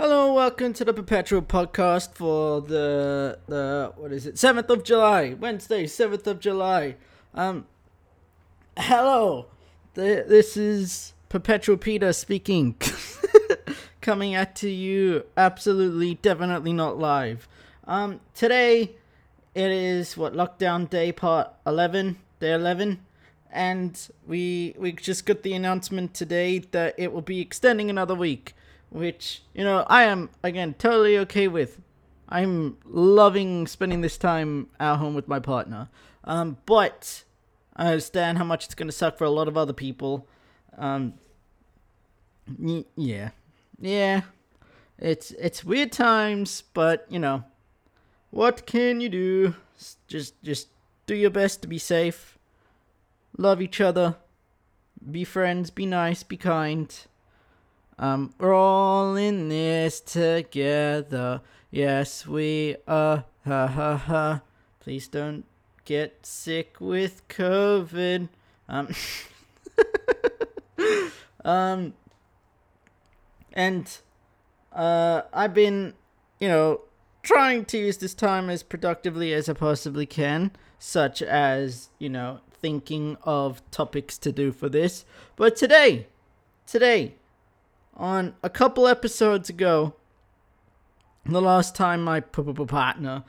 Hello, welcome to the Perpetual Podcast for the the what is it? Seventh of July, Wednesday, seventh of July. Um, hello, the, this is Perpetual Peter speaking, coming at to you. Absolutely, definitely not live. Um, today it is what lockdown day part eleven, day eleven, and we we just got the announcement today that it will be extending another week which you know I am again totally okay with. I'm loving spending this time at home with my partner. Um, but I understand how much it's gonna suck for a lot of other people. Um, y- yeah, yeah, it's it's weird times, but you know, what can you do? Just just do your best to be safe. Love each other. Be friends. Be nice. Be kind. We're all in this together. Yes, we are. Ha ha ha. Please don't get sick with COVID. Um, um, and uh, I've been, you know, trying to use this time as productively as I possibly can, such as, you know, thinking of topics to do for this. But today, today, on a couple episodes ago, the last time my partner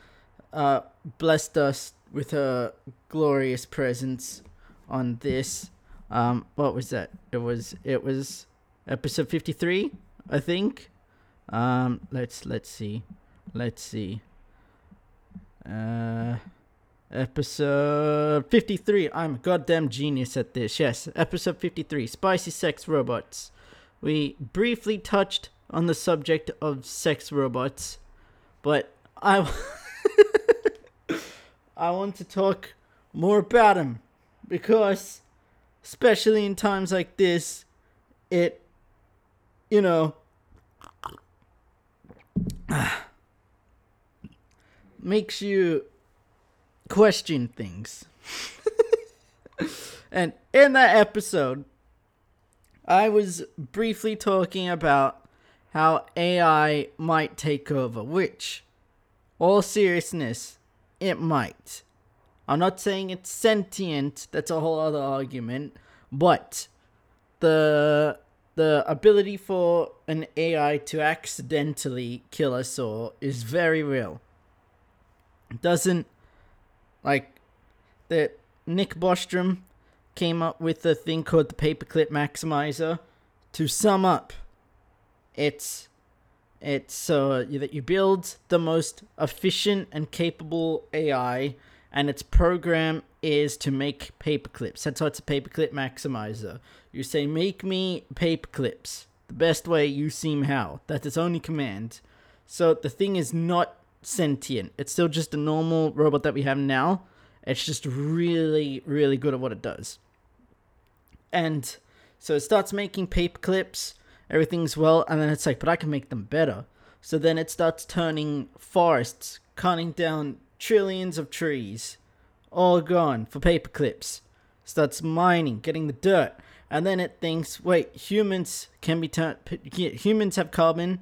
uh, blessed us with her glorious presence on this. Um, what was that? It was it was episode fifty three, I think. Um, let's let's see, let's see. Uh, episode fifty three. I'm a goddamn genius at this. Yes, episode fifty three. Spicy sex robots we briefly touched on the subject of sex robots, but I I want to talk more about them because especially in times like this it you know makes you question things. and in that episode I was briefly talking about how AI might take over, which, all seriousness, it might. I'm not saying it's sentient, that's a whole other argument, but the the ability for an AI to accidentally kill us all is very real. It doesn't like that Nick Bostrom came up with a thing called the paperclip maximizer. To sum up, it's it's uh, that you build the most efficient and capable AI, and its program is to make paperclips. That's why it's a paperclip maximizer. You say, "Make me paperclips." The best way you seem how. That's its only command. So the thing is not sentient. It's still just a normal robot that we have now. It's just really, really good at what it does. And so it starts making paper clips, everything's well, and then it's like, but I can make them better. So then it starts turning forests, cutting down trillions of trees, all gone for paper clips. Starts mining, getting the dirt, and then it thinks, wait, humans can be turned. Humans have carbon,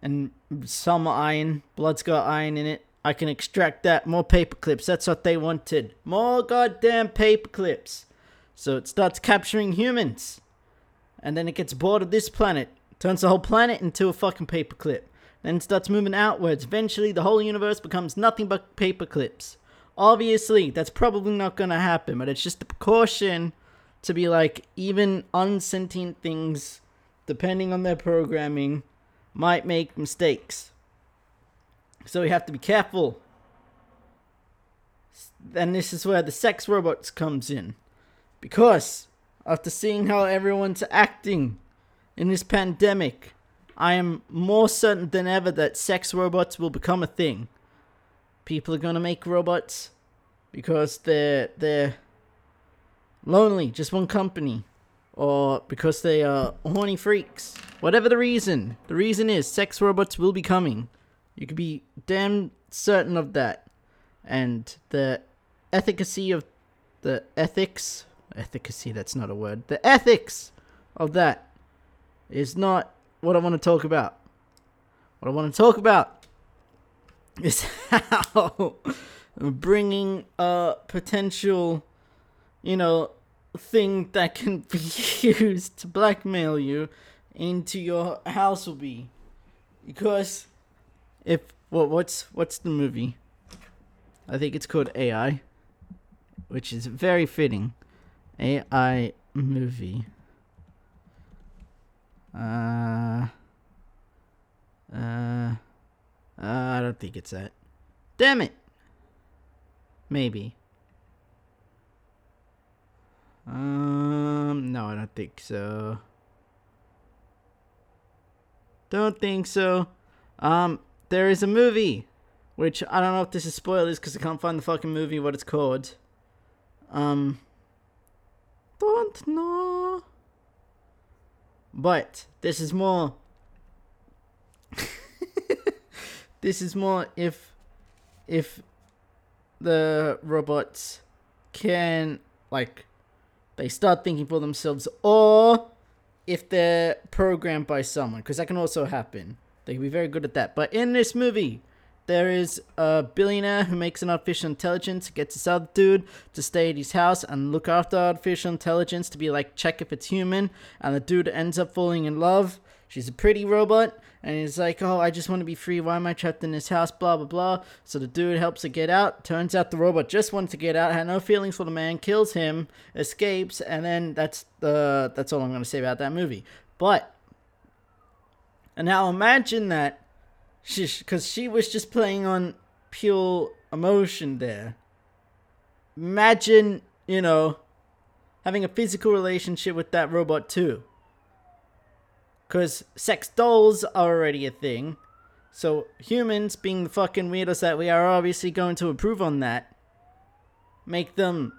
and some iron. Blood's got iron in it. I can extract that. More paper clips. That's what they wanted. More goddamn paper clips. So it starts capturing humans. And then it gets bored of this planet. Turns the whole planet into a fucking paperclip. Then it starts moving outwards. Eventually, the whole universe becomes nothing but paperclips. Obviously, that's probably not gonna happen, but it's just a precaution to be like, even unsentient things, depending on their programming, might make mistakes. So we have to be careful. And this is where the sex robots comes in. Because after seeing how everyone's acting in this pandemic, I am more certain than ever that sex robots will become a thing. People are gonna make robots because they're they're lonely, just one company, or because they are horny freaks. Whatever the reason, the reason is sex robots will be coming. You can be damn certain of that. And the efficacy of the ethics efficacy that's not a word the ethics of that is not what i want to talk about What I want to talk about is how bringing a potential, you know, thing that can be used to blackmail you into your house will be. Because if what what's what's the movie? I think it's called AI, which is very fitting. AI movie. Uh, uh, uh, I don't think it's that. Damn it. Maybe. Um, no, I don't think so. Don't think so. Um, there is a movie, which I don't know if this is spoilers because I can't find the fucking movie what it's called. Um, don't know. But this is more. this is more if if the robots can like they start thinking for themselves or if they're programmed by someone because that can also happen they can be very good at that but in this movie there is a billionaire who makes an artificial intelligence, gets this other dude to stay at his house and look after artificial intelligence to be like, check if it's human. And the dude ends up falling in love. She's a pretty robot. And he's like, oh, I just want to be free. Why am I trapped in this house? Blah, blah, blah. So the dude helps her get out. Turns out the robot just wanted to get out, had no feelings for the man, kills him, escapes. And then that's, the, that's all I'm going to say about that movie. But, and now imagine that she because she was just playing on pure emotion there. Imagine, you know, having a physical relationship with that robot too. Because sex dolls are already a thing. So humans, being the fucking weirdos that we are, obviously going to improve on that. Make them,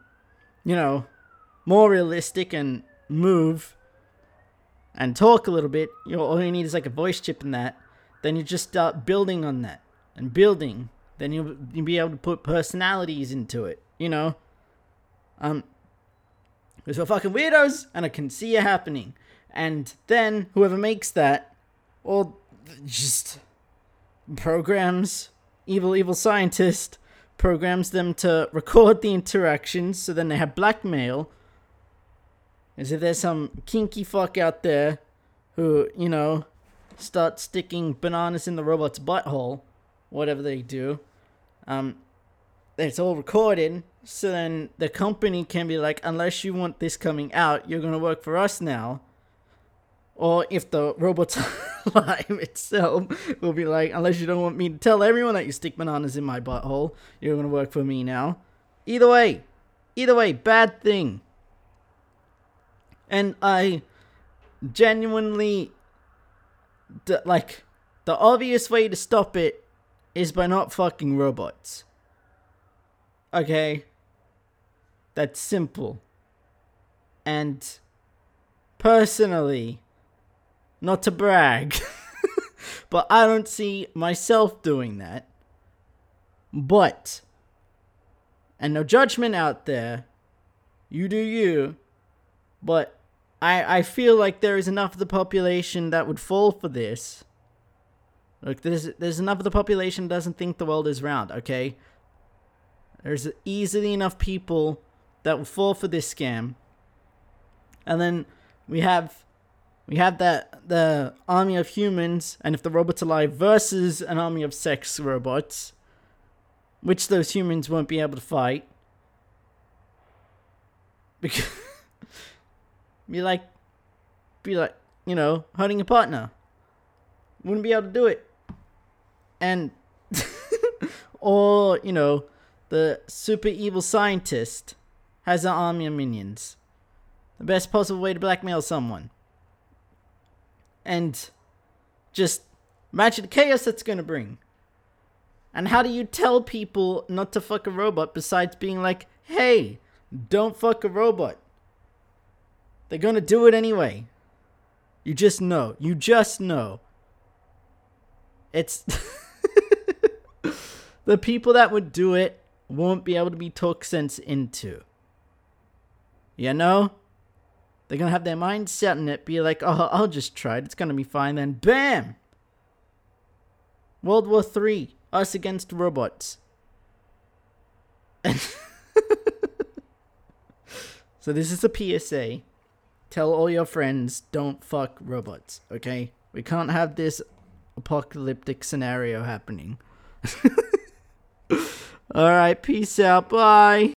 you know, more realistic and move and talk a little bit. You know, all you need is like a voice chip in that then you just start building on that and building. Then you'll, you'll be able to put personalities into it, you know? Um, because we're fucking weirdos and I can see it happening. And then whoever makes that, or just programs, evil, evil scientist, programs them to record the interactions so then they have blackmail. As if there's some kinky fuck out there who, you know, start sticking bananas in the robot's butthole, whatever they do. Um, it's all recorded, so then the company can be like, unless you want this coming out, you're gonna work for us now. Or if the robot's alive itself will be like, unless you don't want me to tell everyone that you stick bananas in my butthole, you're gonna work for me now. Either way, either way, bad thing. And I genuinely the, like the obvious way to stop it is by not fucking robots. Okay? That's simple. And personally, not to brag, but I don't see myself doing that. But, and no judgment out there, you do you, but I I feel like there is enough of the population that would fall for this. Look, there's there's enough of the population doesn't think the world is round. Okay, there's easily enough people that will fall for this scam. And then we have we have that the army of humans, and if the robots alive versus an army of sex robots, which those humans won't be able to fight because be like, be like, you know, hunting a partner. Wouldn't be able to do it. And, or, you know, the super evil scientist has an army of minions. The best possible way to blackmail someone. And just imagine the chaos that's going to bring. And how do you tell people not to fuck a robot besides being like, hey, don't fuck a robot? They're gonna do it anyway. You just know. You just know. It's the people that would do it won't be able to be talked sense into. You know? They're gonna have their mind set on it, be like, oh, I'll just try it. It's gonna be fine. Then, bam! World War Three, us against robots. so this is a PSA. Tell all your friends don't fuck robots, okay? We can't have this apocalyptic scenario happening. all right, peace out. Bye.